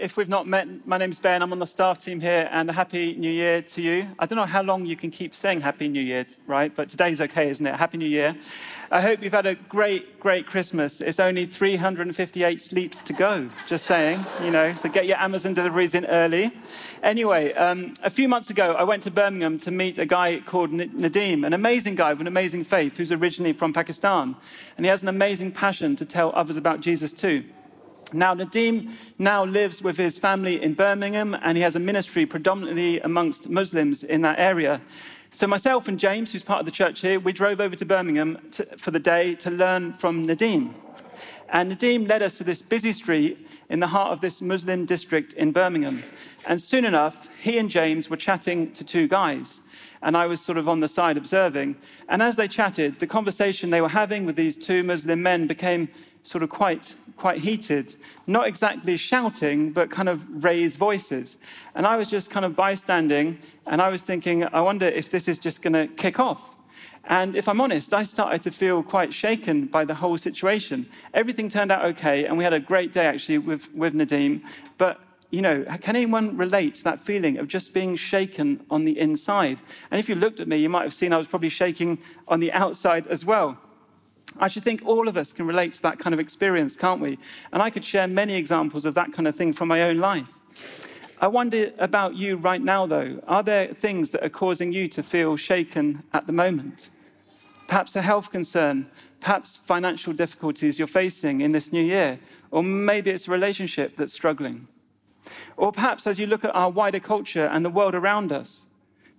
if we've not met, my name's Ben. I'm on the staff team here, and a happy new year to you. I don't know how long you can keep saying happy new year, right? But today's okay, isn't it? Happy new year. I hope you've had a great, great Christmas. It's only 358 sleeps to go, just saying, you know, so get your Amazon deliveries in early. Anyway, um, a few months ago, I went to Birmingham to meet a guy called Nadim, an amazing guy with an amazing faith who's originally from Pakistan. And he has an amazing passion to tell others about Jesus too. Now, Nadim now lives with his family in Birmingham and he has a ministry predominantly amongst Muslims in that area. So, myself and James, who's part of the church here, we drove over to Birmingham to, for the day to learn from Nadim. And Nadim led us to this busy street in the heart of this Muslim district in Birmingham. And soon enough, he and James were chatting to two guys. And I was sort of on the side observing. And as they chatted, the conversation they were having with these two Muslim men became sort of quite, quite heated, not exactly shouting, but kind of raised voices. And I was just kind of bystanding, and I was thinking, I wonder if this is just going to kick off. And if I'm honest, I started to feel quite shaken by the whole situation. Everything turned out okay, and we had a great day actually with, with Nadim. But, you know, can anyone relate to that feeling of just being shaken on the inside? And if you looked at me, you might have seen I was probably shaking on the outside as well. I should think all of us can relate to that kind of experience, can't we? And I could share many examples of that kind of thing from my own life. I wonder about you right now, though. Are there things that are causing you to feel shaken at the moment? Perhaps a health concern, perhaps financial difficulties you're facing in this new year, or maybe it's a relationship that's struggling. Or perhaps as you look at our wider culture and the world around us,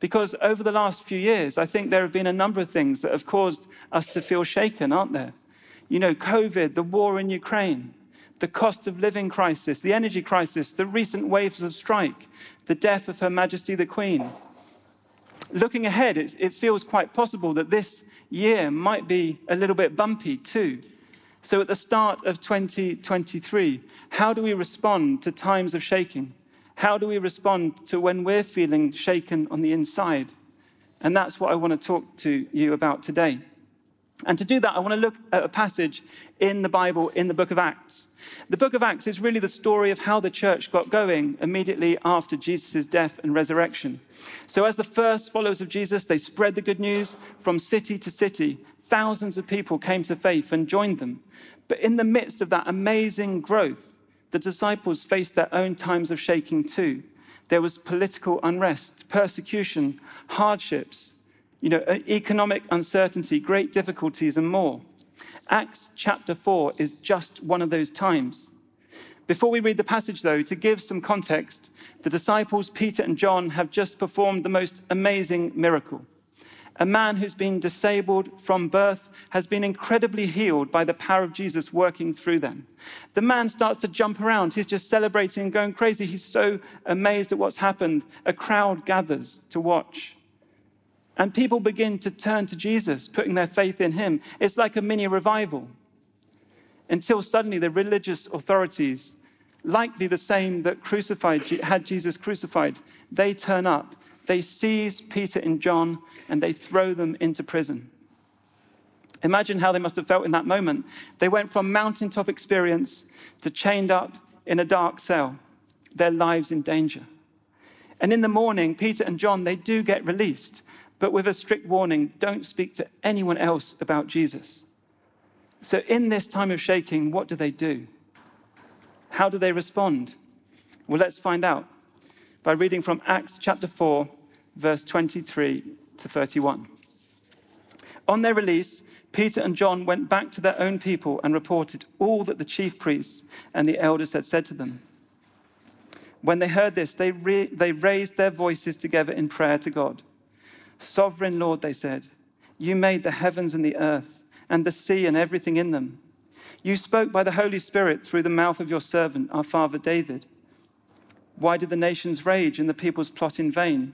because over the last few years, I think there have been a number of things that have caused us to feel shaken, aren't there? You know, COVID, the war in Ukraine, the cost of living crisis, the energy crisis, the recent waves of strike, the death of Her Majesty the Queen. Looking ahead, it, it feels quite possible that this year might be a little bit bumpy too. So, at the start of 2023, how do we respond to times of shaking? How do we respond to when we're feeling shaken on the inside? And that's what I want to talk to you about today. And to do that, I want to look at a passage in the Bible in the book of Acts. The book of Acts is really the story of how the church got going immediately after Jesus' death and resurrection. So, as the first followers of Jesus, they spread the good news from city to city. Thousands of people came to faith and joined them. But in the midst of that amazing growth, the disciples faced their own times of shaking too. There was political unrest, persecution, hardships, you know, economic uncertainty, great difficulties, and more. Acts chapter 4 is just one of those times. Before we read the passage, though, to give some context, the disciples, Peter and John, have just performed the most amazing miracle. A man who's been disabled from birth has been incredibly healed by the power of Jesus working through them. The man starts to jump around. He's just celebrating and going crazy. He's so amazed at what's happened. A crowd gathers to watch. And people begin to turn to Jesus, putting their faith in him. It's like a mini revival. Until suddenly the religious authorities, likely the same that crucified, had Jesus crucified, they turn up they seize Peter and John and they throw them into prison. Imagine how they must have felt in that moment. They went from mountaintop experience to chained up in a dark cell, their lives in danger. And in the morning, Peter and John, they do get released, but with a strict warning don't speak to anyone else about Jesus. So, in this time of shaking, what do they do? How do they respond? Well, let's find out by reading from Acts chapter 4, verse 23 to 31. On their release, Peter and John went back to their own people and reported all that the chief priests and the elders had said to them. When they heard this, they, re- they raised their voices together in prayer to God. Sovereign Lord, they said, you made the heavens and the earth and the sea and everything in them. You spoke by the Holy Spirit through the mouth of your servant, our father David. Why did the nations rage and the peoples plot in vain?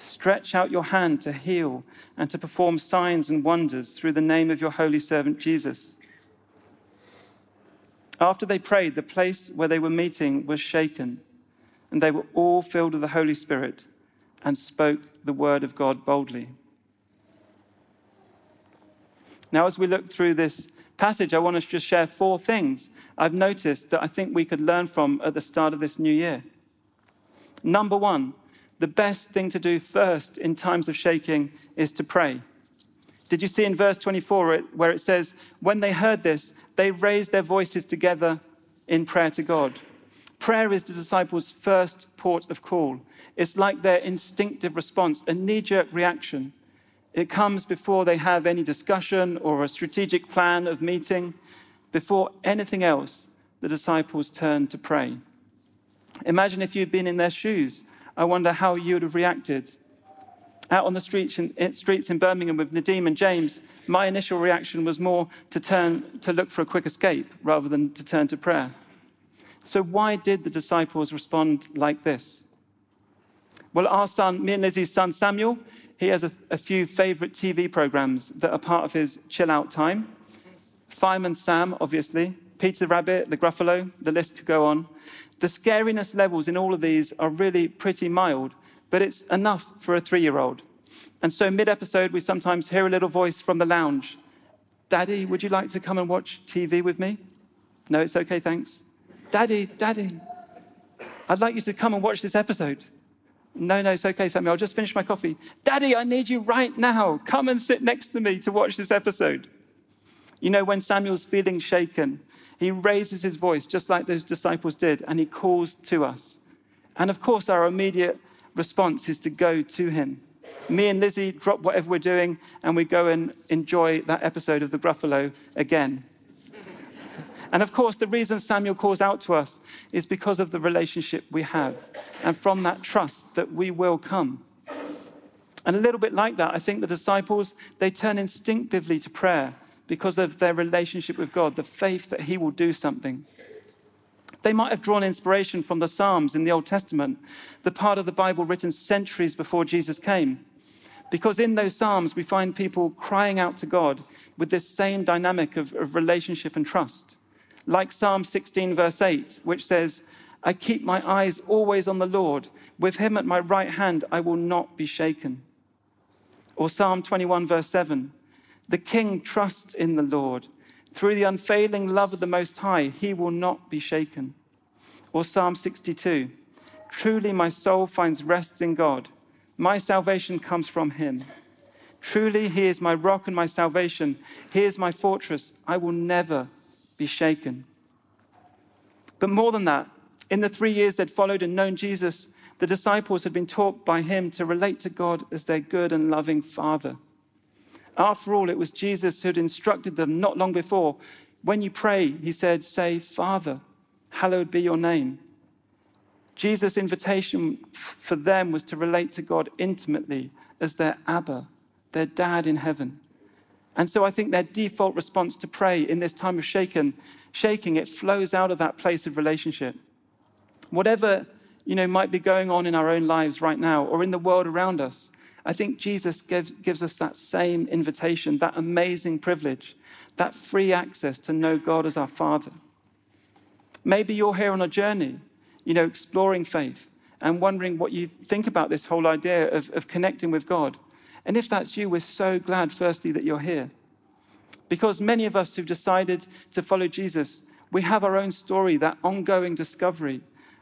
Stretch out your hand to heal and to perform signs and wonders through the name of your holy servant Jesus. After they prayed, the place where they were meeting was shaken, and they were all filled with the Holy Spirit and spoke the word of God boldly. Now, as we look through this passage, I want to just share four things I've noticed that I think we could learn from at the start of this new year. Number one, the best thing to do first in times of shaking is to pray. Did you see in verse 24 where it says, When they heard this, they raised their voices together in prayer to God? Prayer is the disciples' first port of call. It's like their instinctive response, a knee jerk reaction. It comes before they have any discussion or a strategic plan of meeting. Before anything else, the disciples turn to pray. Imagine if you'd been in their shoes. I wonder how you would have reacted. Out on the streets in, streets in Birmingham with Nadim and James, my initial reaction was more to turn to look for a quick escape rather than to turn to prayer. So, why did the disciples respond like this? Well, our son, me and Lizzie's son Samuel, he has a, a few favorite TV programs that are part of his chill out time. Fireman Sam, obviously, Peter Rabbit, the Gruffalo, the list could go on. The scariness levels in all of these are really pretty mild, but it's enough for a three year old. And so, mid episode, we sometimes hear a little voice from the lounge Daddy, would you like to come and watch TV with me? No, it's okay, thanks. Daddy, Daddy, I'd like you to come and watch this episode. No, no, it's okay, Samuel. I'll just finish my coffee. Daddy, I need you right now. Come and sit next to me to watch this episode. You know, when Samuel's feeling shaken, he raises his voice just like those disciples did, and he calls to us. And of course, our immediate response is to go to him. Me and Lizzie drop whatever we're doing, and we go and enjoy that episode of the Gruffalo again. And of course, the reason Samuel calls out to us is because of the relationship we have, and from that trust that we will come. And a little bit like that, I think the disciples, they turn instinctively to prayer because of their relationship with God, the faith that He will do something. They might have drawn inspiration from the Psalms in the Old Testament, the part of the Bible written centuries before Jesus came. Because in those Psalms, we find people crying out to God with this same dynamic of, of relationship and trust like Psalm 16, verse 8, which says, I keep my eyes always on the Lord. With him at my right hand, I will not be shaken. Or Psalm 21, verse 7, the king trusts in the Lord. Through the unfailing love of the Most High, he will not be shaken. Or Psalm 62, truly my soul finds rest in God. My salvation comes from him. Truly, he is my rock and my salvation. He is my fortress. I will never be shaken. But more than that, in the three years they'd followed and known Jesus, the disciples had been taught by him to relate to God as their good and loving Father. After all, it was Jesus who had instructed them not long before. When you pray, he said, Say, Father, hallowed be your name. Jesus' invitation for them was to relate to God intimately as their Abba, their dad in heaven. And so I think their default response to pray in this time of shaken, shaking, it flows out of that place of relationship. Whatever you know might be going on in our own lives right now or in the world around us, I think Jesus gives, gives us that same invitation, that amazing privilege, that free access to know God as our Father. Maybe you're here on a journey, you know, exploring faith and wondering what you think about this whole idea of, of connecting with God. And if that's you, we're so glad, firstly, that you're here. Because many of us who've decided to follow Jesus, we have our own story, that ongoing discovery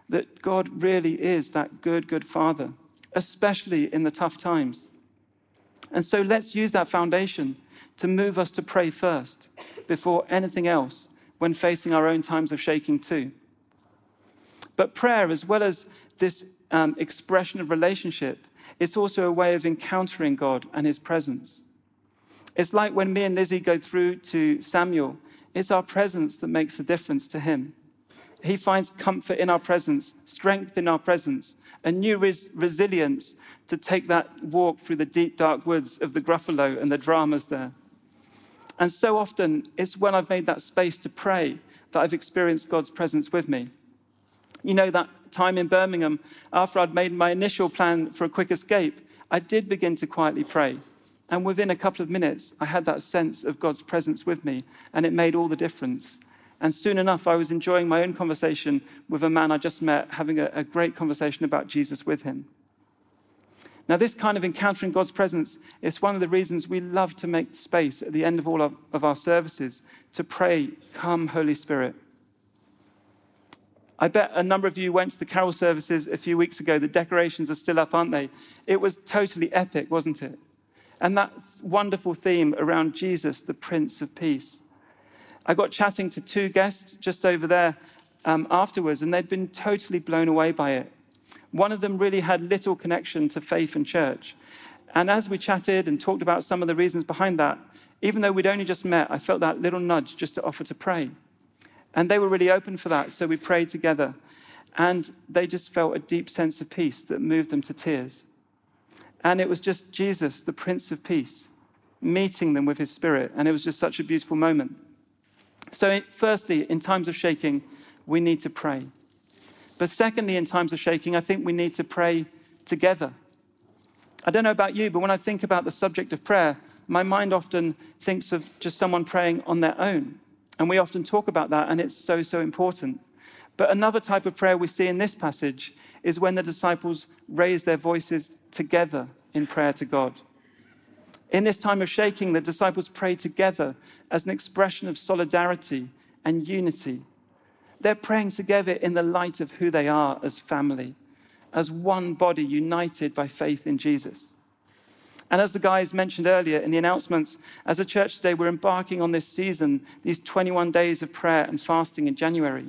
that God really is that good, good Father, especially in the tough times. And so let's use that foundation to move us to pray first before anything else when facing our own times of shaking too. But prayer, as well as this um, expression of relationship, it's also a way of encountering God and His presence. It's like when me and Lizzie go through to Samuel, it's our presence that makes the difference to him. He finds comfort in our presence, strength in our presence, a new res- resilience to take that walk through the deep, dark woods of the Gruffalo and the dramas there. And so often, it's when I've made that space to pray that I've experienced God's presence with me. You know, that time in Birmingham, after I'd made my initial plan for a quick escape, I did begin to quietly pray. And within a couple of minutes, I had that sense of God's presence with me, and it made all the difference. And soon enough, I was enjoying my own conversation with a man I just met, having a, a great conversation about Jesus with him. Now, this kind of encountering God's presence is one of the reasons we love to make space at the end of all of, of our services to pray, Come, Holy Spirit. I bet a number of you went to the carol services a few weeks ago. The decorations are still up, aren't they? It was totally epic, wasn't it? And that wonderful theme around Jesus, the Prince of Peace. I got chatting to two guests just over there um, afterwards, and they'd been totally blown away by it. One of them really had little connection to faith and church. And as we chatted and talked about some of the reasons behind that, even though we'd only just met, I felt that little nudge just to offer to pray. And they were really open for that, so we prayed together. And they just felt a deep sense of peace that moved them to tears. And it was just Jesus, the Prince of Peace, meeting them with his Spirit. And it was just such a beautiful moment. So, firstly, in times of shaking, we need to pray. But secondly, in times of shaking, I think we need to pray together. I don't know about you, but when I think about the subject of prayer, my mind often thinks of just someone praying on their own. And we often talk about that, and it's so, so important. But another type of prayer we see in this passage is when the disciples raise their voices together in prayer to God. In this time of shaking, the disciples pray together as an expression of solidarity and unity. They're praying together in the light of who they are as family, as one body united by faith in Jesus. And as the guys mentioned earlier in the announcements, as a church today, we're embarking on this season, these 21 days of prayer and fasting in January.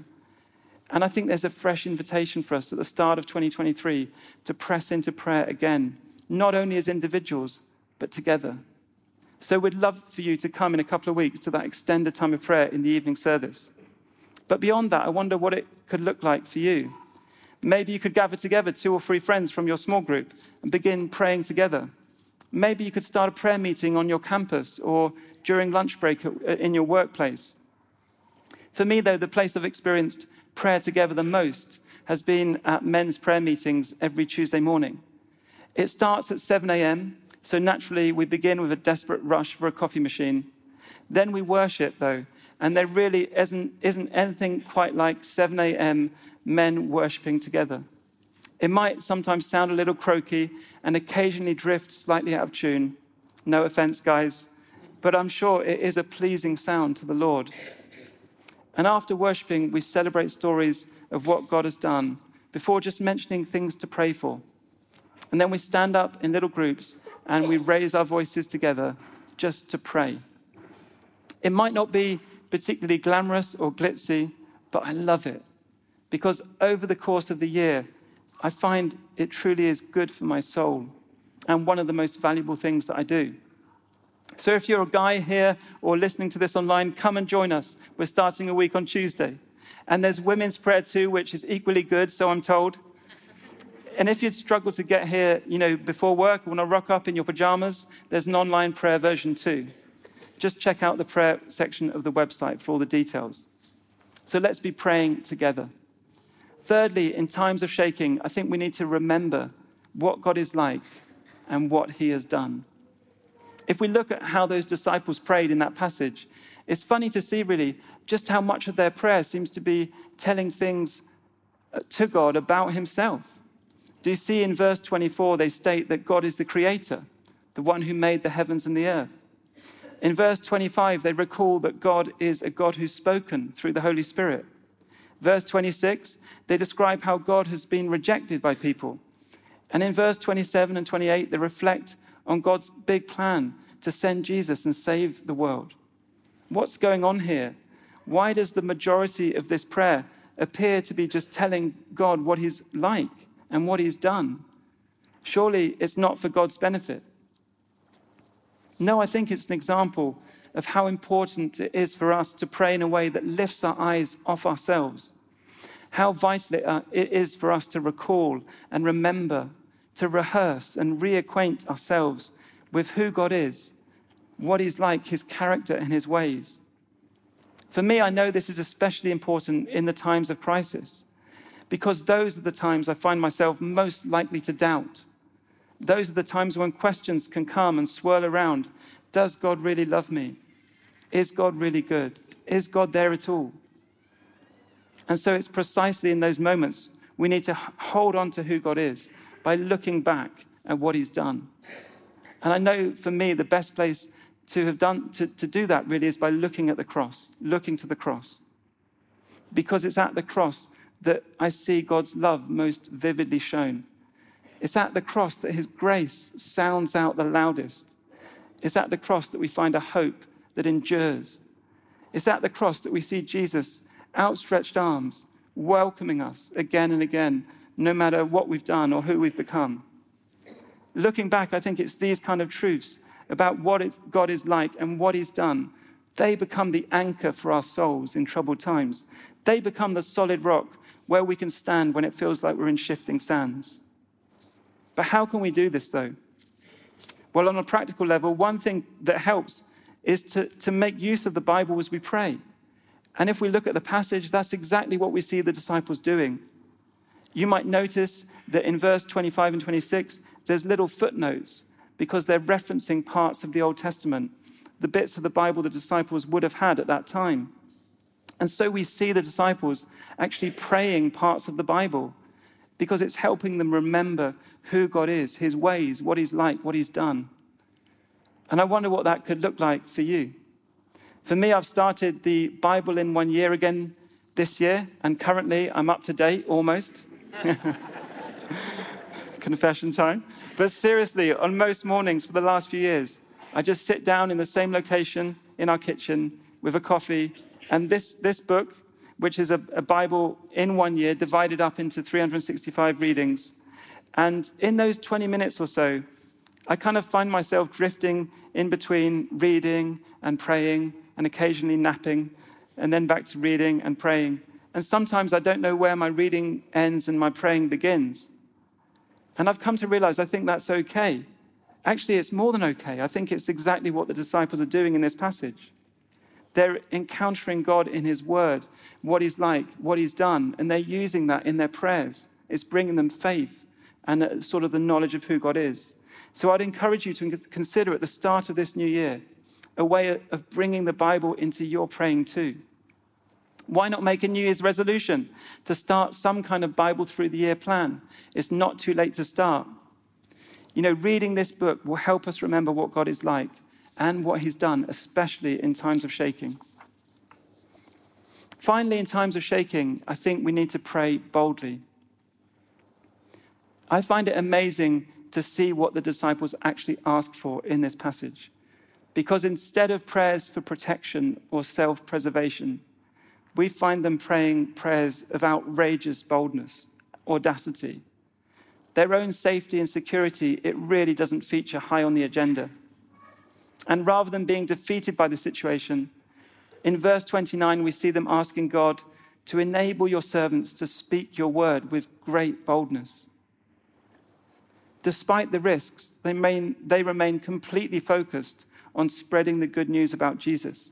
And I think there's a fresh invitation for us at the start of 2023 to press into prayer again, not only as individuals, but together. So we'd love for you to come in a couple of weeks to that extended time of prayer in the evening service. But beyond that, I wonder what it could look like for you. Maybe you could gather together two or three friends from your small group and begin praying together. Maybe you could start a prayer meeting on your campus or during lunch break in your workplace. For me, though, the place I've experienced prayer together the most has been at men's prayer meetings every Tuesday morning. It starts at 7 a.m., so naturally we begin with a desperate rush for a coffee machine. Then we worship, though, and there really isn't, isn't anything quite like 7 a.m. men worshipping together. It might sometimes sound a little croaky and occasionally drift slightly out of tune. No offense, guys, but I'm sure it is a pleasing sound to the Lord. And after worshiping, we celebrate stories of what God has done before just mentioning things to pray for. And then we stand up in little groups and we raise our voices together just to pray. It might not be particularly glamorous or glitzy, but I love it because over the course of the year, I find it truly is good for my soul and one of the most valuable things that I do. So if you're a guy here or listening to this online, come and join us. We're starting a week on Tuesday. And there's women's prayer too, which is equally good, so I'm told. And if you struggle to get here, you know, before work, want to rock up in your pajamas, there's an online prayer version too. Just check out the prayer section of the website for all the details. So let's be praying together. Thirdly, in times of shaking, I think we need to remember what God is like and what he has done. If we look at how those disciples prayed in that passage, it's funny to see really just how much of their prayer seems to be telling things uh, to God about himself. Do you see in verse 24, they state that God is the creator, the one who made the heavens and the earth. In verse 25, they recall that God is a God who's spoken through the Holy Spirit. Verse 26, they describe how God has been rejected by people. And in verse 27 and 28, they reflect on God's big plan to send Jesus and save the world. What's going on here? Why does the majority of this prayer appear to be just telling God what He's like and what He's done? Surely it's not for God's benefit. No, I think it's an example of how important it is for us to pray in a way that lifts our eyes off ourselves. How vital uh, it is for us to recall and remember to rehearse and reacquaint ourselves with who God is, what He's like, His character, and His ways. For me, I know this is especially important in the times of crisis because those are the times I find myself most likely to doubt. Those are the times when questions can come and swirl around. Does God really love me? Is God really good? Is God there at all? And so it's precisely in those moments we need to hold on to who God is by looking back at what He's done. And I know for me, the best place to have done to, to do that really is by looking at the cross, looking to the cross. Because it's at the cross that I see God's love most vividly shown. It's at the cross that His grace sounds out the loudest. It's at the cross that we find a hope that endures. It's at the cross that we see Jesus' outstretched arms welcoming us again and again, no matter what we've done or who we've become. Looking back, I think it's these kind of truths about what God is like and what He's done. They become the anchor for our souls in troubled times. They become the solid rock where we can stand when it feels like we're in shifting sands. But how can we do this, though? Well, on a practical level, one thing that helps is to, to make use of the Bible as we pray. And if we look at the passage, that's exactly what we see the disciples doing. You might notice that in verse 25 and 26, there's little footnotes because they're referencing parts of the Old Testament, the bits of the Bible the disciples would have had at that time. And so we see the disciples actually praying parts of the Bible because it's helping them remember who God is, his ways, what he's like, what he's done. And I wonder what that could look like for you. For me, I've started the Bible in one year again this year, and currently I'm up to date almost. Confession time. But seriously, on most mornings for the last few years, I just sit down in the same location in our kitchen with a coffee, and this, this book, which is a, a Bible in one year, divided up into 365 readings. And in those 20 minutes or so, I kind of find myself drifting in between reading and praying and occasionally napping, and then back to reading and praying. And sometimes I don't know where my reading ends and my praying begins. And I've come to realize I think that's okay. Actually, it's more than okay. I think it's exactly what the disciples are doing in this passage. They're encountering God in His Word, what He's like, what He's done, and they're using that in their prayers. It's bringing them faith and uh, sort of the knowledge of who God is. So I'd encourage you to consider at the start of this new year a way of bringing the Bible into your praying too. Why not make a New Year's resolution to start some kind of Bible through the year plan? It's not too late to start. You know, reading this book will help us remember what God is like and what He's done, especially in times of shaking. Finally, in times of shaking, I think we need to pray boldly. I find it amazing to see what the disciples actually asked for in this passage. Because instead of prayers for protection or self preservation, we find them praying prayers of outrageous boldness, audacity. Their own safety and security, it really doesn't feature high on the agenda. And rather than being defeated by the situation, in verse 29, we see them asking God to enable your servants to speak your word with great boldness. Despite the risks, they remain, they remain completely focused on spreading the good news about Jesus.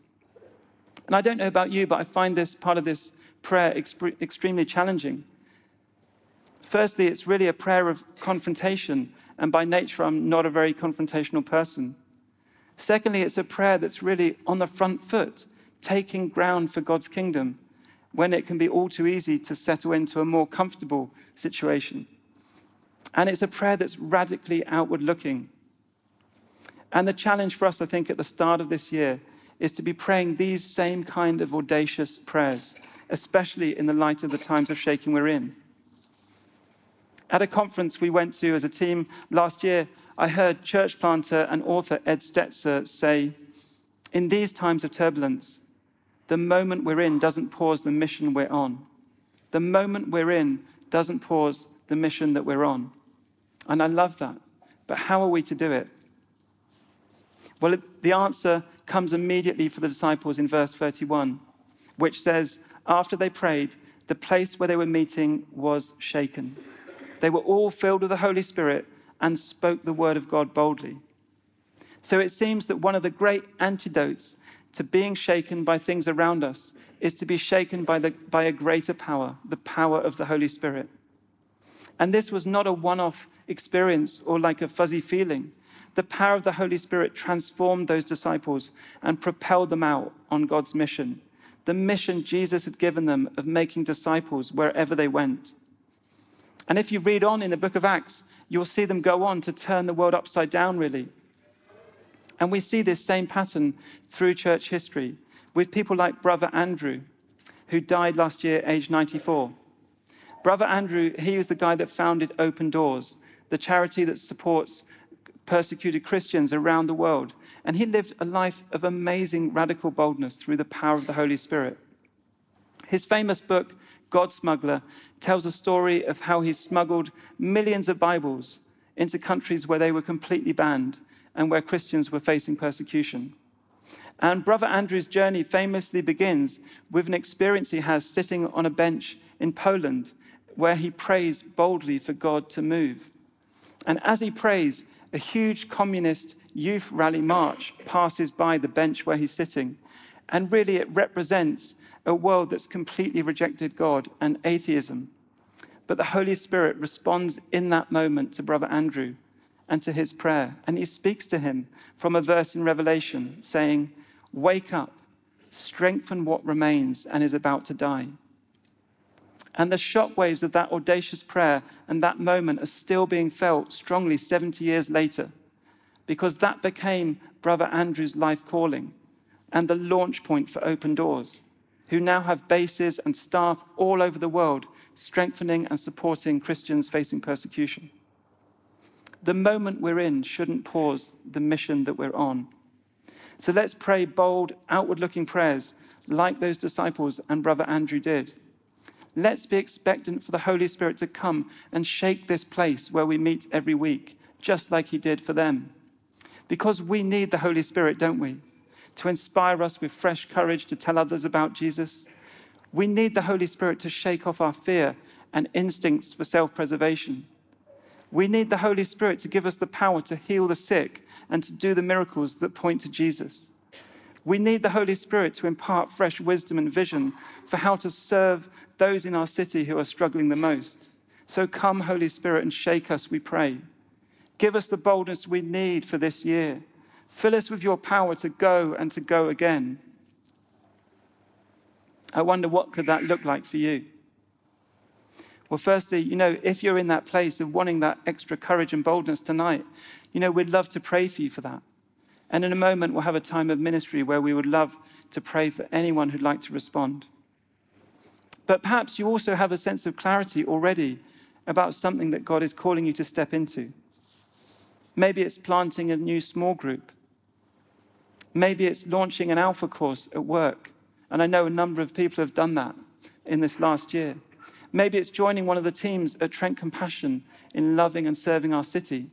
And I don't know about you, but I find this part of this prayer extremely challenging. Firstly, it's really a prayer of confrontation, and by nature, I'm not a very confrontational person. Secondly, it's a prayer that's really on the front foot, taking ground for God's kingdom when it can be all too easy to settle into a more comfortable situation. And it's a prayer that's radically outward looking. And the challenge for us, I think, at the start of this year is to be praying these same kind of audacious prayers, especially in the light of the times of shaking we're in. At a conference we went to as a team last year, I heard church planter and author Ed Stetzer say, In these times of turbulence, the moment we're in doesn't pause the mission we're on. The moment we're in doesn't pause the mission that we're on. And I love that. But how are we to do it? Well, the answer comes immediately for the disciples in verse 31, which says, After they prayed, the place where they were meeting was shaken. They were all filled with the Holy Spirit and spoke the word of God boldly. So it seems that one of the great antidotes to being shaken by things around us is to be shaken by, the, by a greater power, the power of the Holy Spirit. And this was not a one off experience or like a fuzzy feeling. The power of the Holy Spirit transformed those disciples and propelled them out on God's mission, the mission Jesus had given them of making disciples wherever they went. And if you read on in the book of Acts, you'll see them go on to turn the world upside down, really. And we see this same pattern through church history with people like Brother Andrew, who died last year, aged 94. Brother Andrew, he was the guy that founded Open Doors, the charity that supports persecuted Christians around the world. And he lived a life of amazing radical boldness through the power of the Holy Spirit. His famous book, God Smuggler, tells a story of how he smuggled millions of Bibles into countries where they were completely banned and where Christians were facing persecution. And Brother Andrew's journey famously begins with an experience he has sitting on a bench in Poland where he prays boldly for God to move. And as he prays, a huge communist youth rally march passes by the bench where he's sitting. And really, it represents a world that's completely rejected God and atheism. But the Holy Spirit responds in that moment to Brother Andrew and to his prayer. And he speaks to him from a verse in Revelation saying, Wake up, strengthen what remains and is about to die. And the shockwaves of that audacious prayer and that moment are still being felt strongly 70 years later, because that became Brother Andrew's life calling and the launch point for Open Doors, who now have bases and staff all over the world strengthening and supporting Christians facing persecution the moment we're in shouldn't pause the mission that we're on. So let's pray bold, outward looking prayers like those disciples and Brother Andrew did. Let's be expectant for the Holy Spirit to come and shake this place where we meet every week, just like He did for them. Because we need the Holy Spirit, don't we? To inspire us with fresh courage to tell others about Jesus. We need the Holy Spirit to shake off our fear and instincts for self preservation. We need the Holy Spirit to give us the power to heal the sick and to do the miracles that point to Jesus. We need the Holy Spirit to impart fresh wisdom and vision for how to serve those in our city who are struggling the most. So come, Holy Spirit, and shake us, we pray. Give us the boldness we need for this year. Fill us with your power to go and to go again. I wonder what could that look like for you? Well, firstly, you know, if you're in that place of wanting that extra courage and boldness tonight, you know, we'd love to pray for you for that. And in a moment, we'll have a time of ministry where we would love to pray for anyone who'd like to respond. But perhaps you also have a sense of clarity already about something that God is calling you to step into. Maybe it's planting a new small group. Maybe it's launching an alpha course at work. And I know a number of people have done that in this last year. Maybe it's joining one of the teams at Trent Compassion in loving and serving our city.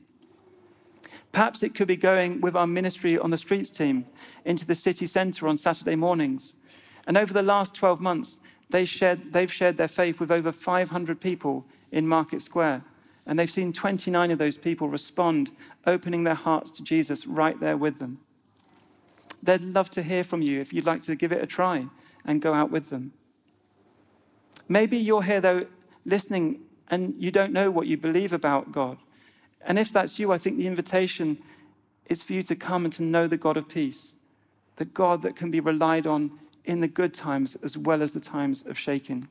Perhaps it could be going with our ministry on the streets team into the city centre on Saturday mornings. And over the last 12 months, they shared, they've shared their faith with over 500 people in Market Square. And they've seen 29 of those people respond, opening their hearts to Jesus right there with them. They'd love to hear from you if you'd like to give it a try and go out with them. Maybe you're here, though, listening and you don't know what you believe about God. And if that's you, I think the invitation is for you to come and to know the God of peace, the God that can be relied on in the good times as well as the times of shaking.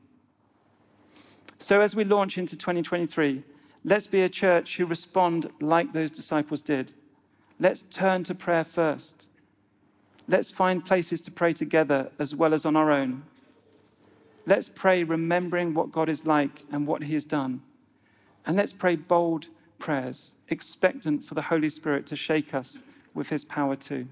So, as we launch into 2023, let's be a church who respond like those disciples did. Let's turn to prayer first. Let's find places to pray together as well as on our own. Let's pray remembering what God is like and what He has done. And let's pray bold prayers, expectant for the Holy Spirit to shake us with His power too.